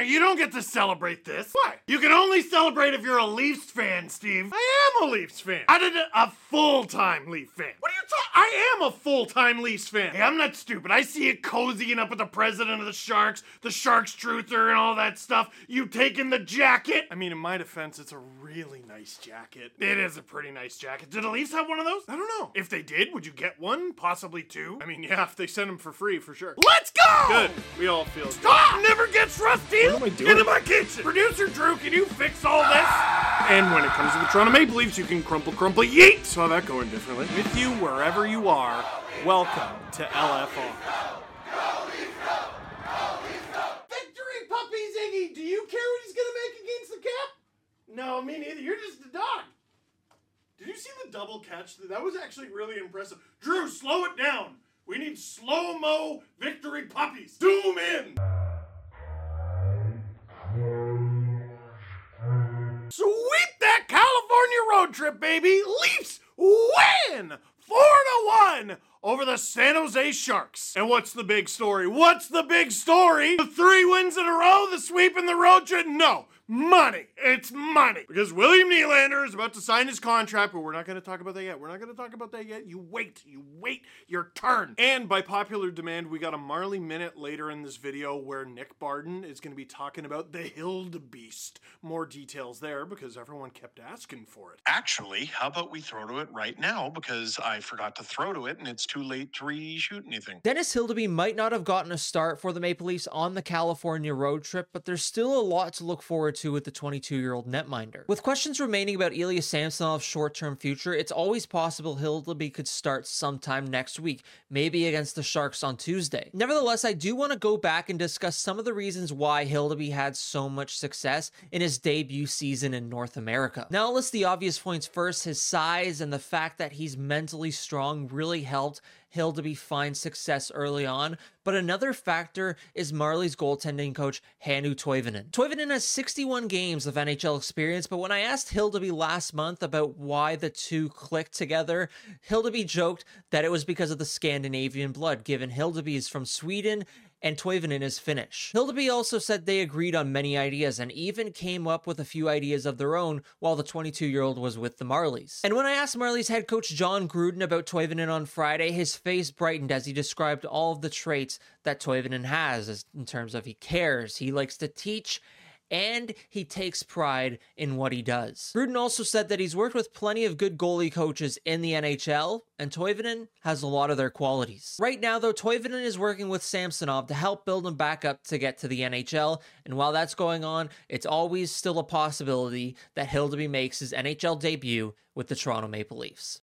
Leonard, you don't get to celebrate this. What? You can only celebrate if you're a Leafs fan, Steve. I am a Leafs fan. I did a full-time Leaf fan. What are you talking? I am a full-time Leafs fan. Hey, I'm not stupid. I see you cozying up with the president of the Sharks, the Sharks truther, and all that stuff. You taking the jacket? I mean, in my defense, it's a really nice jacket. It is a pretty nice jacket. Did the Leafs have one of those? I don't know. If they did, would you get one? Possibly two? I mean, yeah, if they send them for free, for sure. Let's go! Good. We all feel good. Stop! Never gets rusty! What am I doing? Into my kitchen! Producer Drew, can you fix all this? And when it comes to the Toronto Maple Leafs, you can crumple, crumple, yeet! Saw that going differently. With you, wherever you are, welcome to LFR. Victory, puppies, Iggy! Do you care what he's gonna make against the cap? No, me neither. You're just a dog. Did you see the double catch? That was actually really impressive. Drew, slow it down. We need slow mo victory puppies. Zoom in. That California road trip, baby. Leafs win 4 to 1 over the San Jose Sharks. And what's the big story? What's the big story? The three wins in a row, the sweep and the road trip? No. Money. It's money. Because William Nylander is about to sign his contract, but we're not going to talk about that yet. We're not going to talk about that yet. You wait. You wait your turn. And by popular demand, we got a Marley minute later in this video where Nick Barden is going to be talking about the Hildebeest. More details there because everyone kept asking for it. Actually, how about we throw to it right now because I forgot to throw to it and it's too late to reshoot anything. Dennis Hildeby might not have gotten a start for the Maple Leafs on the California road trip, but there's still a lot to look forward to with the 22 year old netminder. With questions remaining about Ilya Samsonov's short term future, it's always possible Hildeby could start sometime next week, maybe against the Sharks on Tuesday. Nevertheless, I do want to go back and discuss some of the reasons why Hildeby had so much success in his debut season in North America. Now, I'll list the obvious points first his size and the fact that he's mentally strong really helped Hildeby find success early on, but another factor is Marlies' goaltending coach, Hannu Toivonen. Toivonen has 61 games of NHL experience, but when I asked Hildeby last month about why the two clicked together, Hildeby joked that it was because of the Scandinavian blood, given Hildeby is from Sweden and Toivonen is Finnish. Hildeby also said they agreed on many ideas and even came up with a few ideas of their own while the 22 year old was with the Marlies. And when I asked Marlies head coach John Gruden about Toivonen on Friday, his face brightened as he described all of the traits that Toivonen has in terms of he cares, he likes to teach, and he takes pride in what he does. Gruden also said that he's worked with plenty of good goalie coaches in the NHL, and Toivonen has a lot of their qualities. Right now, though, Toivonen is working with Samsonov to help build him back up to get to the NHL, and while that's going on, it's always still a possibility that Hildeby makes his NHL debut with the Toronto Maple Leafs.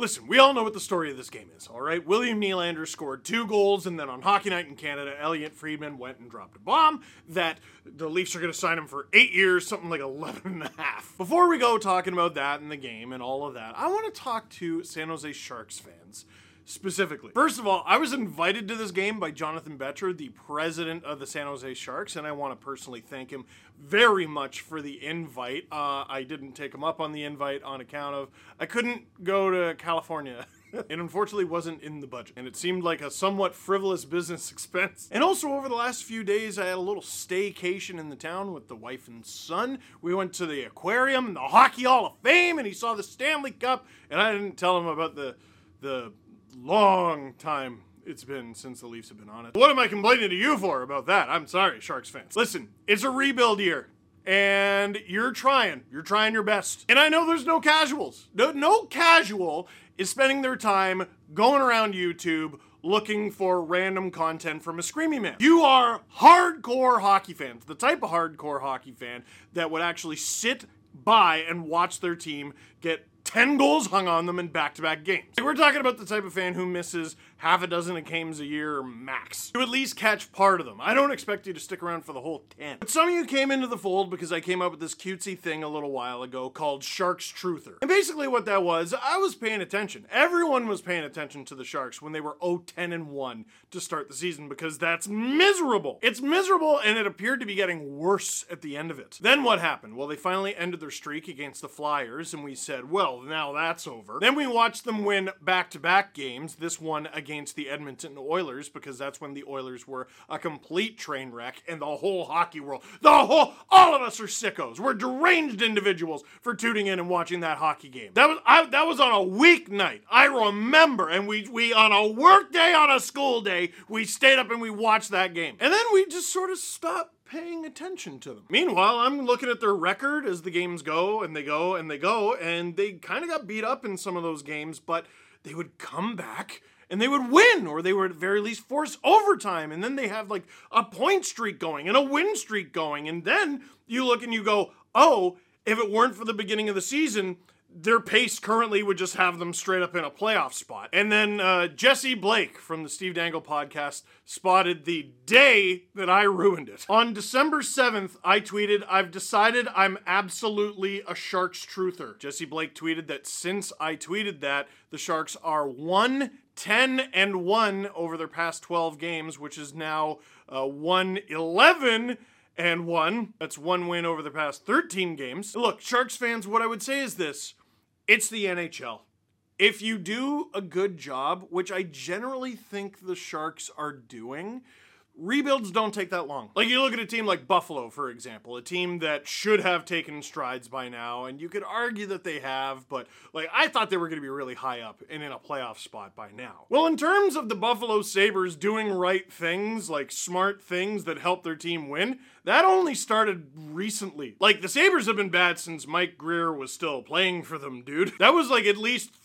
Listen, we all know what the story of this game is, all right? William Nylander scored two goals, and then on Hockey Night in Canada, Elliot Friedman went and dropped a bomb that the Leafs are going to sign him for eight years, something like 11 and a half. Before we go talking about that and the game and all of that, I want to talk to San Jose Sharks fans specifically. First of all, I was invited to this game by Jonathan Becher, the president of the San Jose Sharks, and I want to personally thank him very much for the invite. Uh, I didn't take him up on the invite on account of I couldn't go to California. It unfortunately wasn't in the budget, and it seemed like a somewhat frivolous business expense. And also, over the last few days, I had a little staycation in the town with the wife and son. We went to the aquarium and the Hockey Hall of Fame, and he saw the Stanley Cup, and I didn't tell him about the the long time it's been since the Leafs have been on it. What am I complaining to you for about that? I'm sorry, Sharks fans. Listen, it's a rebuild year. And you're trying. You're trying your best. And I know there's no casuals. No, no casual is spending their time going around YouTube looking for random content from a screaming man. You are hardcore hockey fans, the type of hardcore hockey fan that would actually sit by and watch their team get 10 goals hung on them in back to back games. We're talking about the type of fan who misses half a dozen of games a year max. To at least catch part of them. I don't expect you to stick around for the whole 10. But some of you came into the fold because I came up with this cutesy thing a little while ago called Sharks Truther. And basically what that was, I was paying attention. Everyone was paying attention to the Sharks when they were 0-10 and 1 to start the season because that's miserable. It's miserable and it appeared to be getting worse at the end of it. Then what happened? Well, they finally ended their streak against the Flyers and we said, well, now that's over. Then we watched them win back-to-back games, this one against against the Edmonton Oilers because that's when the Oilers were a complete train wreck and the whole hockey world, the whole, all of us are sickos. We're deranged individuals for tuning in and watching that hockey game. That was I, that was on a weeknight. I remember, and we we on a work day on a school day, we stayed up and we watched that game, and then we just sort of stopped paying attention to them. Meanwhile, I'm looking at their record as the games go and they go and they go, and they kind of got beat up in some of those games, but they would come back and they would win, or they would at very least force overtime, and then they have like a point streak going and a win streak going, and then you look and you go, oh, if it weren't for the beginning of the season, their pace currently would just have them straight up in a playoff spot. And then uh, Jesse Blake from the Steve Dangle podcast spotted the day that I ruined it. On December 7th, I tweeted, I've decided I'm absolutely a Sharks truther. Jesse Blake tweeted that since I tweeted that, the Sharks are 1 10 and 1 over their past 12 games, which is now uh, 1 11 and 1. That's one win over the past 13 games. Look, Sharks fans, what I would say is this it's the NHL. If you do a good job, which I generally think the Sharks are doing, rebuilds don't take that long. Like you look at a team like Buffalo, for example, a team that should have taken strides by now, and you could argue that they have, but like I thought they were going to be really high up and in a playoff spot by now. Well, in terms of the Buffalo Sabres doing right things, like smart things that help their team win, that only started recently. Like the Sabres have been bad since Mike Grier was still playing for them, dude. That was like at least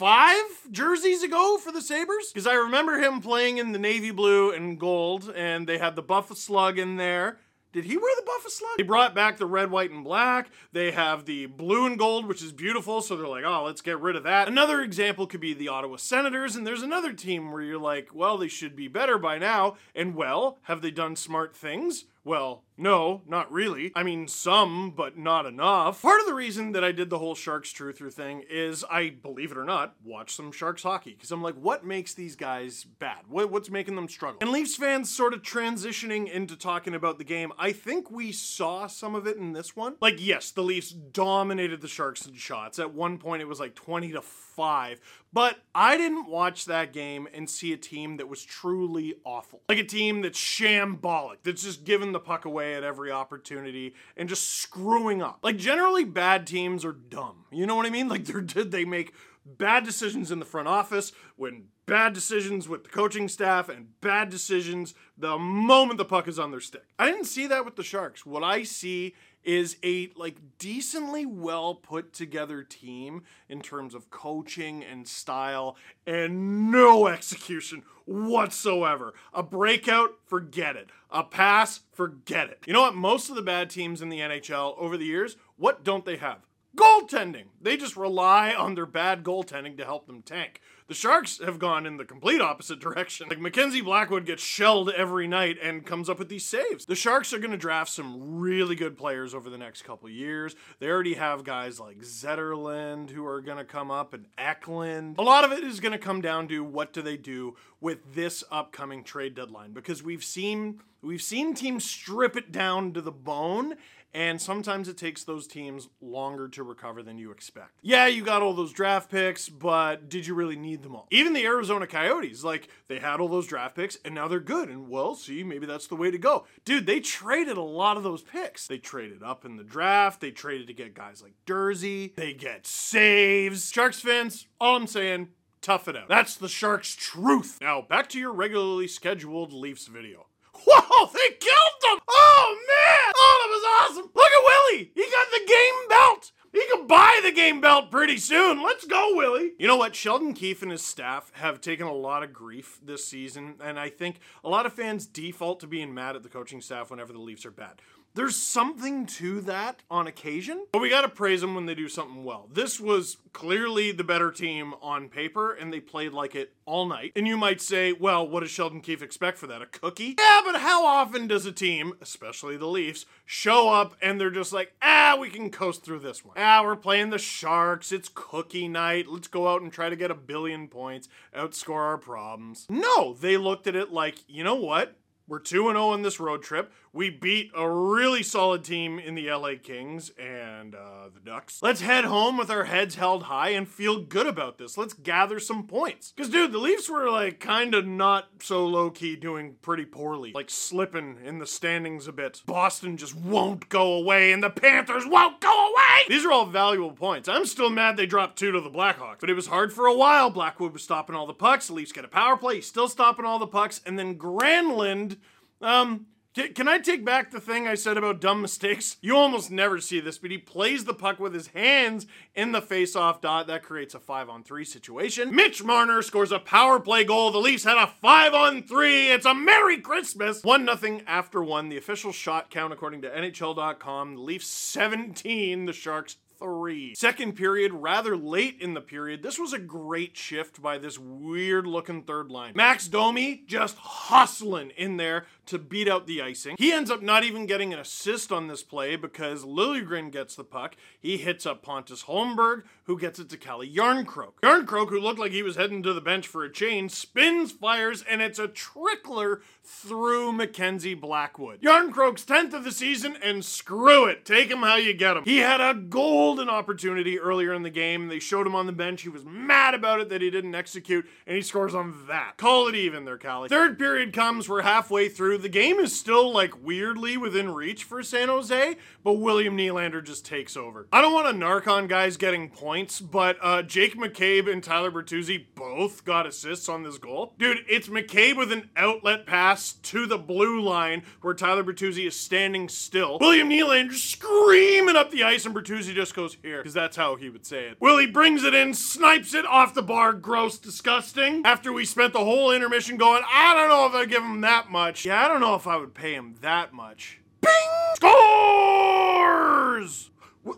five jerseys ago for the Sabres? Because I remember him playing in the navy blue and gold, and they had the Buff Slug in there. Did he wear the Buff Slug? They brought back the red, white, and black. They have the blue and gold, which is beautiful, so they're like, oh, let's get rid of that. Another example could be the Ottawa Senators, and there's another team where you're like, well, they should be better by now. And well, have they done smart things? Well, no, not really. I mean, some, but not enough. Part of the reason that I did the whole Sharks Truther thing is I, believe it or not, watch some Sharks hockey. Because I'm like, what makes these guys bad? What, what's making them struggle? And Leafs fans sort of transitioning into talking about the game, I think we saw some of it in this one. Like, yes, the Leafs dominated the Sharks in shots. At one point, it was like 20 to 5. But I didn't watch that game and see a team that was truly awful. Like a team that's shambolic, that's just giving the puck away at every opportunity and just screwing up. Like generally bad teams are dumb. You know what I mean? Like they're did they make bad decisions in the front office, when bad decisions with the coaching staff, and bad decisions the moment the puck is on their stick. I didn't see that with the Sharks. What I see is a like decently well put together team in terms of coaching and style and no execution whatsoever. A breakout, forget it. A pass, forget it. You know what? Most of the bad teams in the NHL over the years, what don't they have? Goaltending. They just rely on their bad goaltending to help them tank. The Sharks have gone in the complete opposite direction. Like Mackenzie Blackwood gets shelled every night and comes up with these saves. The Sharks are going to draft some really good players over the next couple years. They already have guys like Zetterlund who are going to come up and Eklund. A lot of it is going to come down to what do they do with this upcoming trade deadline because we've seen we've seen teams strip it down to the bone and sometimes it takes those teams longer to recover than you expect. Yeah, you got all those draft picks, but did you really need them all? Even the Arizona Coyotes, like, they had all those draft picks and now they're good. And well, see, maybe that's the way to go. Dude, they traded a lot of those picks. They traded up in the draft, they traded to get guys like Durzi, they get saves. Sharks fans, all I'm saying, tough it out. That's the Sharks' truth. Now, back to your regularly scheduled Leafs video. Whoa, they killed them! Oh man! Oh, that was awesome! Look at Willie! He got the game belt! He can buy the game belt pretty soon. Let's go, Willie. You know what? Sheldon Keefe and his staff have taken a lot of grief this season, and I think a lot of fans default to being mad at the coaching staff whenever the Leafs are bad. There's something to that on occasion, but we got to praise them when they do something well. This was clearly the better team on paper, and they played like it all night. And you might say, well, what does Sheldon Keefe expect for that? A cookie? Yeah, but how often does a team, especially the Leafs, show up and they're just like, ah, we can coast through this one. Ah, we're playing the Sharks. It's cookie night. Let's go out and try to get a billion points, outscore our problems. No, they looked at it like, you know what? We're 2 0 on this road trip. We beat a really solid team in the LA Kings and uh, the Ducks. Let's head home with our heads held high and feel good about this. Let's gather some points. Because, dude, the Leafs were like kind of not so low key doing pretty poorly, like slipping in the standings a bit. Boston just won't go away and the Panthers won't go away. These are all valuable points. I'm still mad they dropped two to the Blackhawks, but it was hard for a while. Blackwood was stopping all the pucks. The Leafs get a power play. He's still stopping all the pucks. And then Granlund, um, can I take back the thing I said about dumb mistakes? You almost never see this, but he plays the puck with his hands in the face-off dot. That creates a five-on-three situation. Mitch Marner scores a power play goal. The Leafs had a five-on-three. It's a Merry Christmas. One nothing after one. The official shot count, according to NHL.com, the Leafs 17, the Sharks three. Second period, rather late in the period, this was a great shift by this weird looking third line. Max Domi just hustling in there to beat out the icing. He ends up not even getting an assist on this play because Liljegren gets the puck. He hits up Pontus Holmberg, who gets it to Calle Jarnkrok. Jarnkrok, who looked like he was heading to the bench for a change, spins, fires, and it's a trickler through Mackenzie Blackwood. Jarnkrok's 10th of the season, and screw it, take him how you get him. He had a golden opportunity earlier in the game. They showed him on the bench. He was mad about it that he didn't execute, and he scores on that. Call it even there, Calle. Third period comes, we're halfway through. The game is still like weirdly within reach for San Jose, but William Nylander just takes over. I don't want to narc on guys getting points, but uh, Jake McCabe and Tyler Bertuzzi both got assists on this goal. Dude, it's McCabe with an outlet pass to the blue line where Tyler Bertuzzi is standing still. William Nylander screaming up the ice, and Bertuzzi just goes here, because that's how he would say it. Willie brings it in, snipes it off the bar. Gross, disgusting. After we spent the whole intermission going, I don't know if I give him that much. Yeah, I don't know if I would pay him that much. Bing! Scores!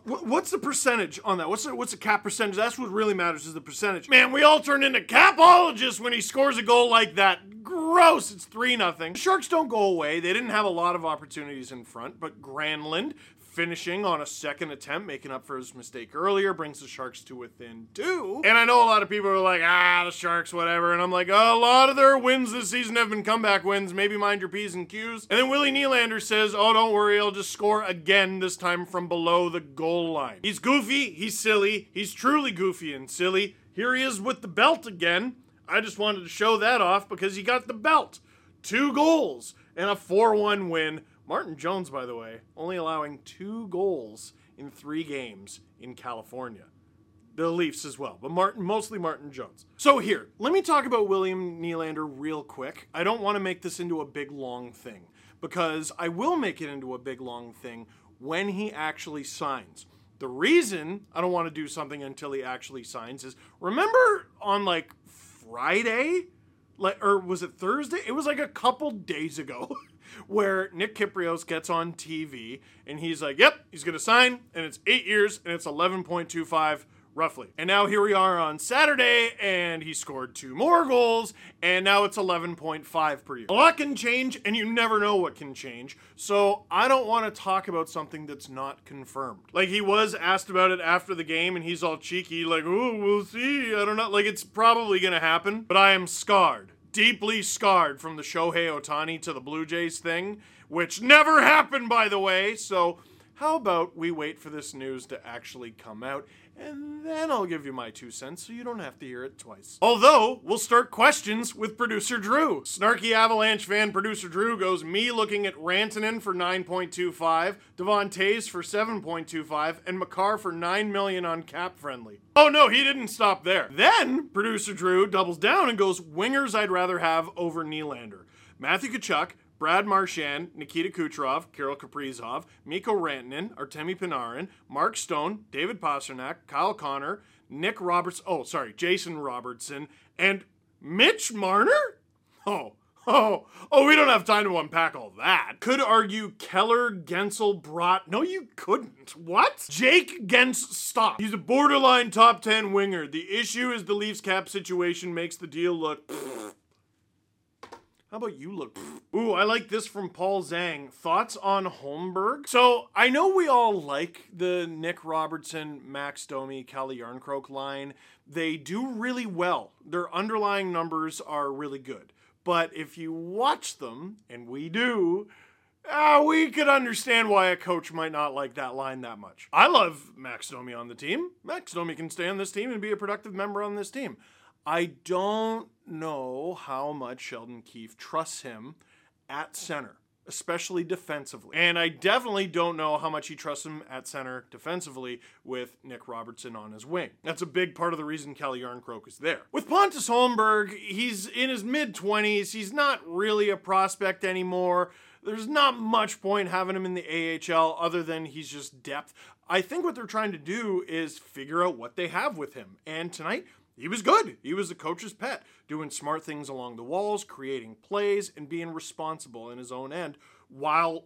What's the percentage on that? What's the, what's the cap percentage? That's what really matters is the percentage. Man, we all turn into capologists when he scores a goal like that. Gross. It's 3 nothing. Sharks don't go away. They didn't have a lot of opportunities in front, but Granlund finishing on a second attempt, making up for his mistake earlier, brings the Sharks to within two. And I know a lot of people are like, ah, the Sharks, whatever. And I'm like, oh, a lot of their wins this season have been comeback wins. Maybe mind your P's and Q's. And then Willie Nylander says, oh, don't worry, I'll just score again, this time from below the goal line. He's goofy, he's silly, he's truly goofy and silly. Here he is with the belt again. I just wanted to show that off because he got the belt. Two goals and a 4 1 win Martin Jones, by the way, only allowing two goals in three games in California. The Leafs as well, but Martin, mostly Martin Jones. So here, let me talk about William Nylander real quick. I don't want to make this into a big long thing because I will make it into a big long thing when he actually signs. The reason I don't want to do something until he actually signs is remember on like Friday, like or was it Thursday? It was like a couple days ago. where Nick Kypreos gets on TV and he's like, "Yep, he's going to sign, and it's eight years, and it's 11.25." roughly. And now here we are on Saturday, and he scored two more goals, and now it's 11.5 per year. A lot can change, and you never know what can change. So I don't want to talk about something that's not confirmed. Like he was asked about it after the game, and he's all cheeky, like, "Oh, we'll see." I don't know. Like it's probably gonna happen, but I am scarred deeply scarred from the Shohei Ohtani to the Blue Jays thing, which never happened, by the way. So, how about we wait for this news to actually come out and then I'll give you my two cents so you don't have to hear it twice. Although, we'll start questions with producer Drew. Snarky Avalanche fan producer Drew goes, me looking at Rantanen for 9.25, Devon Toews for 7.25, and Makar for 9 million on cap friendly. Oh no, he didn't stop there. Then, producer Drew doubles down and goes, wingers I'd rather have over Nylander. Matthew Tkachuk, Brad Marchand, Nikita Kucherov, Kirill Kaprizov, Mikko Rantanen, Artemi Panarin, Mark Stone, David Pastrnak, Kyle Connor, Nick Roberts, oh, sorry, Jason Robertson, and Mitch Marner? Oh, Oh, oh, we don't have time to unpack all that. Could argue Keller, Guentzel, brought. No, you couldn't. What? Jake Gens, stop. He's a borderline top 10 winger. The issue is the Leafs cap situation makes the deal look. Pfft. How about you look? Ooh, I like this from Paul Zhang. Thoughts on Holmberg? So I know we all like the Nick Robertson, Max Domi, Calle Jarnkrok line. They do really well. Their underlying numbers are really good. But if you watch them, and we do, uh, we could understand why a coach might not like that line that much. I love Max Domi on the team. Max Domi can stay on this team and be a productive member on this team. I don't know how much Sheldon Keefe trusts him at center, especially defensively. And I definitely don't know how much he trusts him at center defensively with Nick Robertson on his wing. That's a big part of the reason Calle Jarnkrok is there. With Pontus Holmberg, he's in his mid 20s. He's not really a prospect anymore there's not much point having him in the AHL other than he's just depth. I think what they're trying to do is figure out what they have with him. And tonight, he was good. He was the coach's pet, doing smart things along the walls, creating plays, and being responsible in his own end while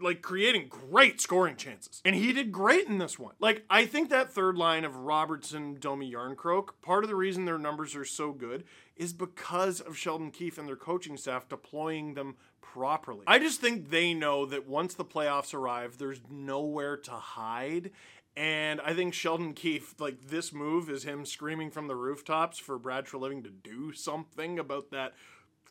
like creating great scoring chances. And he did great in this one. Like I think that third line of Robertson, Domi, Jarnkrok, part of the reason their numbers are so good is because of Sheldon Keefe and their coaching staff deploying them properly. I just think they know that once the playoffs arrive, there's nowhere to hide. And I think Sheldon Keefe, like this move is him screaming from the rooftops for Brad Treliving to do something about that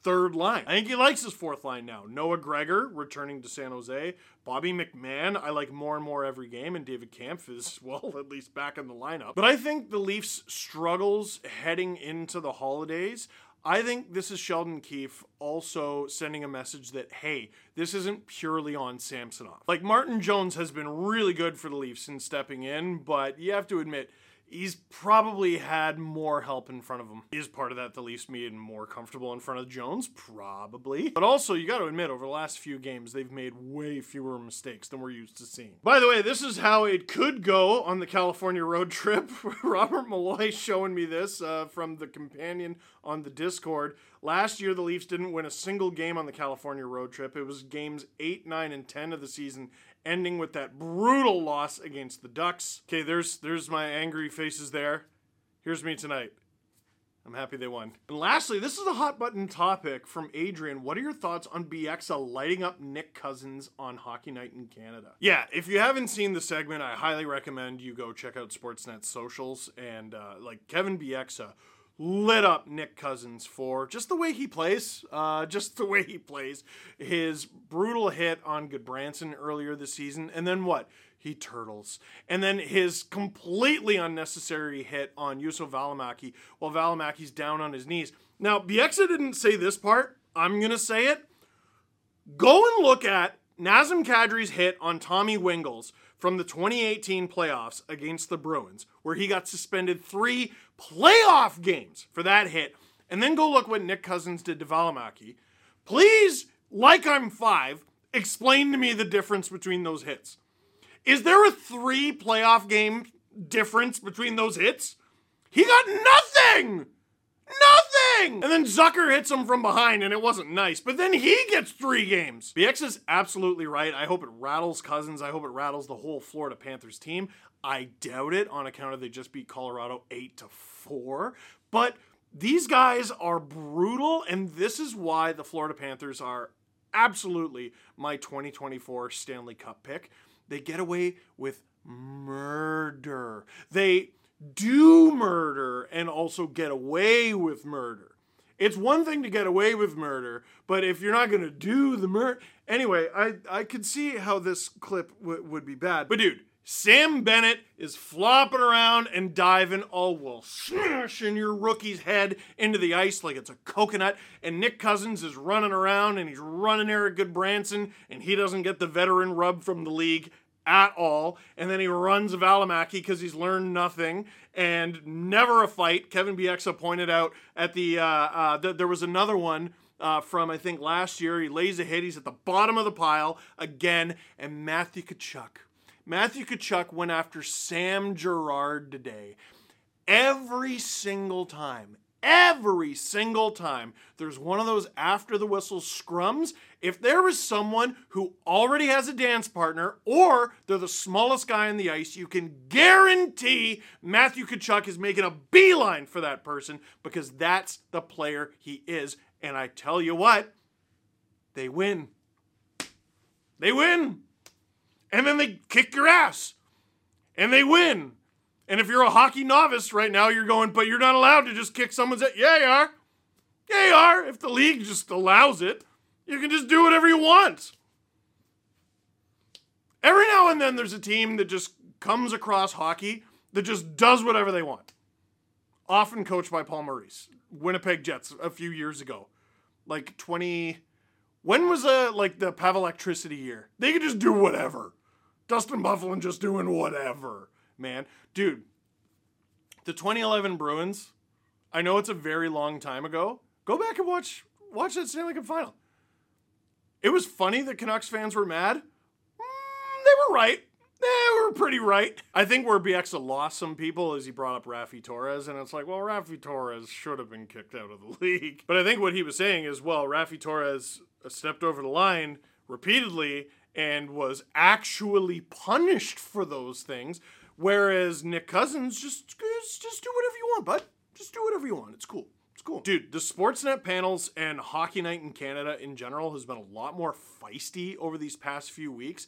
third line. I think he likes his fourth line now. Noah Gregor returning to San Jose. Bobby McMann, I like more and more every game, and David Kampf is, well, at least back in the lineup. But I think the Leafs' struggles heading into the holidays I think this is Sheldon Keefe also sending a message that, hey, this isn't purely on Samsonov. Like, Martin Jones has been really good for the Leafs in stepping in, but you have to admit, he's probably had more help in front of him. Is part of that the Leafs made more comfortable in front of Jones? Probably. But also, you got to admit, over the last few games, they've made way fewer mistakes than we're used to seeing. By the way, this is how it could go on the California road trip. Robert Malloy showing me this uh, from the companion on the Discord. Last year, the Leafs didn't win a single game on the California road trip. It was games 8, 9, and 10 of the season, ending with that brutal loss against the Ducks. Okay, there's there's my angry faces there. Here's me tonight. I'm happy they won. And lastly, this is a hot button topic from Adrian. What are your thoughts on Bieksa lighting up Nick Cousins on Hockey Night in Canada? Yeah, if you haven't seen the segment, I highly recommend you go check out Sportsnet socials and uh, like Kevin Bieksa lit up Nick Cousins for just the way he plays, uh, just the way he plays. His brutal hit on Gudbranson earlier this season, and then what? He turtles. And then his completely unnecessary hit on Juuso Valimaki while Valimaki's down on his knees. Now, Bieksa didn't say this part. I'm going to say it. Go and look at Nazem Kadri's hit on Tommy Wingels from the 2018 playoffs against the Bruins, where he got suspended three playoff games for that hit. And then go look what Nick Cousins did to Valimaki. Please, like I'm five, explain to me the difference between those hits. Is there a three playoff game difference between those hits? He got nothing! Nothing! And then Zucker hits him from behind, and it wasn't nice. But then he gets three games. Bieksa is absolutely right. I hope it rattles Cousins. I hope it rattles the whole Florida Panthers team. I doubt it on account of they just beat Colorado 8 to 4. But these guys are brutal, and this is why the Florida Panthers are absolutely my 2024 Stanley Cup pick. They get away with murder. They do murder and also get away with murder. It's one thing to get away with murder, but if you're not going to do the murder. Anyway, I, I could see how this clip w- would be bad. But dude, Sam Bennett is flopping around and diving. All will smashing your rookie's head into the ice like it's a coconut. And Nick Cousins is running around and he's running Erik Gudbranson, and he doesn't get the veteran rub from the league at all. And then he runs Valimaki because he's learned nothing and never a fight. Kevin Bieksa pointed out at the, uh, uh, th- there was another one. Uh, from I think last year, he lays a hit. He's at the bottom of the pile again, and Matthew Tkachuk. Matthew Tkachuk went after Sam Girard today. Every single time, every single time there's one of those after the whistle scrums, if there is someone who already has a dance partner or they're the smallest guy on the ice, you can guarantee Matthew Tkachuk is making a beeline for that person because that's the player he is. And I tell you what, they win. They win. And then they kick your ass. And they win. And if you're a hockey novice right now, you're going, but you're not allowed to just kick someone's ass. Yeah, you are. Yeah, you are. If the league just allows it, you can just do whatever you want. Every now and then there's a team that just comes across hockey that just does whatever they want. Often coached by Paul Maurice. Winnipeg Jets a few years ago. Like 20 when was uh like the Pavel Electricity year? They could just do whatever. Dustin Byfuglien just doing whatever, man. Dude, the 2011 Bruins, I know it's a very long time ago. Go back and watch watch that Stanley Cup final. It was funny that Canucks fans were mad. Mm, they were right. They were pretty right. I think where Bieksa lost some people is he brought up Raffi Torres, and it's like, well, Raffi Torres should have been kicked out of the league. But I think what he was saying is, well, Raffi Torres stepped over the line repeatedly and was actually punished for those things, whereas Nick Cousins just just, do whatever you want, bud. Just do whatever you want. It's cool. It's cool. Dude, the Sportsnet panels and Hockey Night in Canada in general has been a lot more feisty over these past few weeks.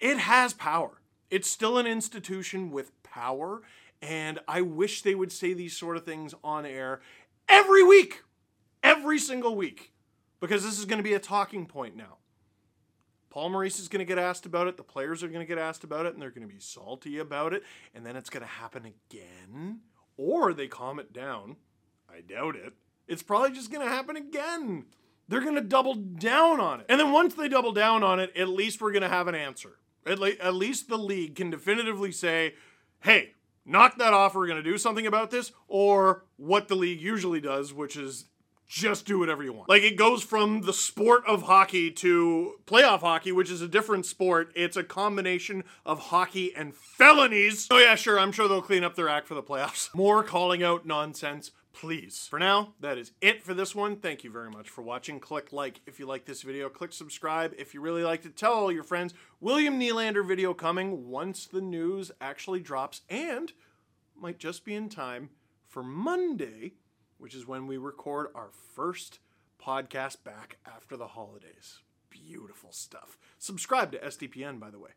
It has power. It's still an institution with power, and I wish they would say these sort of things on air every week. Every single week. Because this is going to be a talking point now. Paul Maurice is going to get asked about it. The players are going to get asked about it, and they're going to be salty about it. And then it's going to happen again. Or they calm it down. I doubt it. It's probably just going to happen again. They're going to double down on it. And then once they double down on it, at least we're going to have an answer. At, le- at least the league can definitively say, hey, knock that off, we're going to do something about this, or what the league usually does, which is just do whatever you want. Like it goes from the sport of hockey to playoff hockey, which is a different sport. It's a combination of hockey and felonies. Oh, yeah, sure, I'm sure they'll clean up their act for the playoffs. More calling out nonsense please. For now, that is it for this one. Thank you very much for watching. Click like if you like this video. Click subscribe if you really liked it. Tell all your friends. William Nylander video coming once the news actually drops and might just be in time for Monday, which is when we record our first podcast back after the holidays. Beautiful stuff. Subscribe to SDPN, by the way.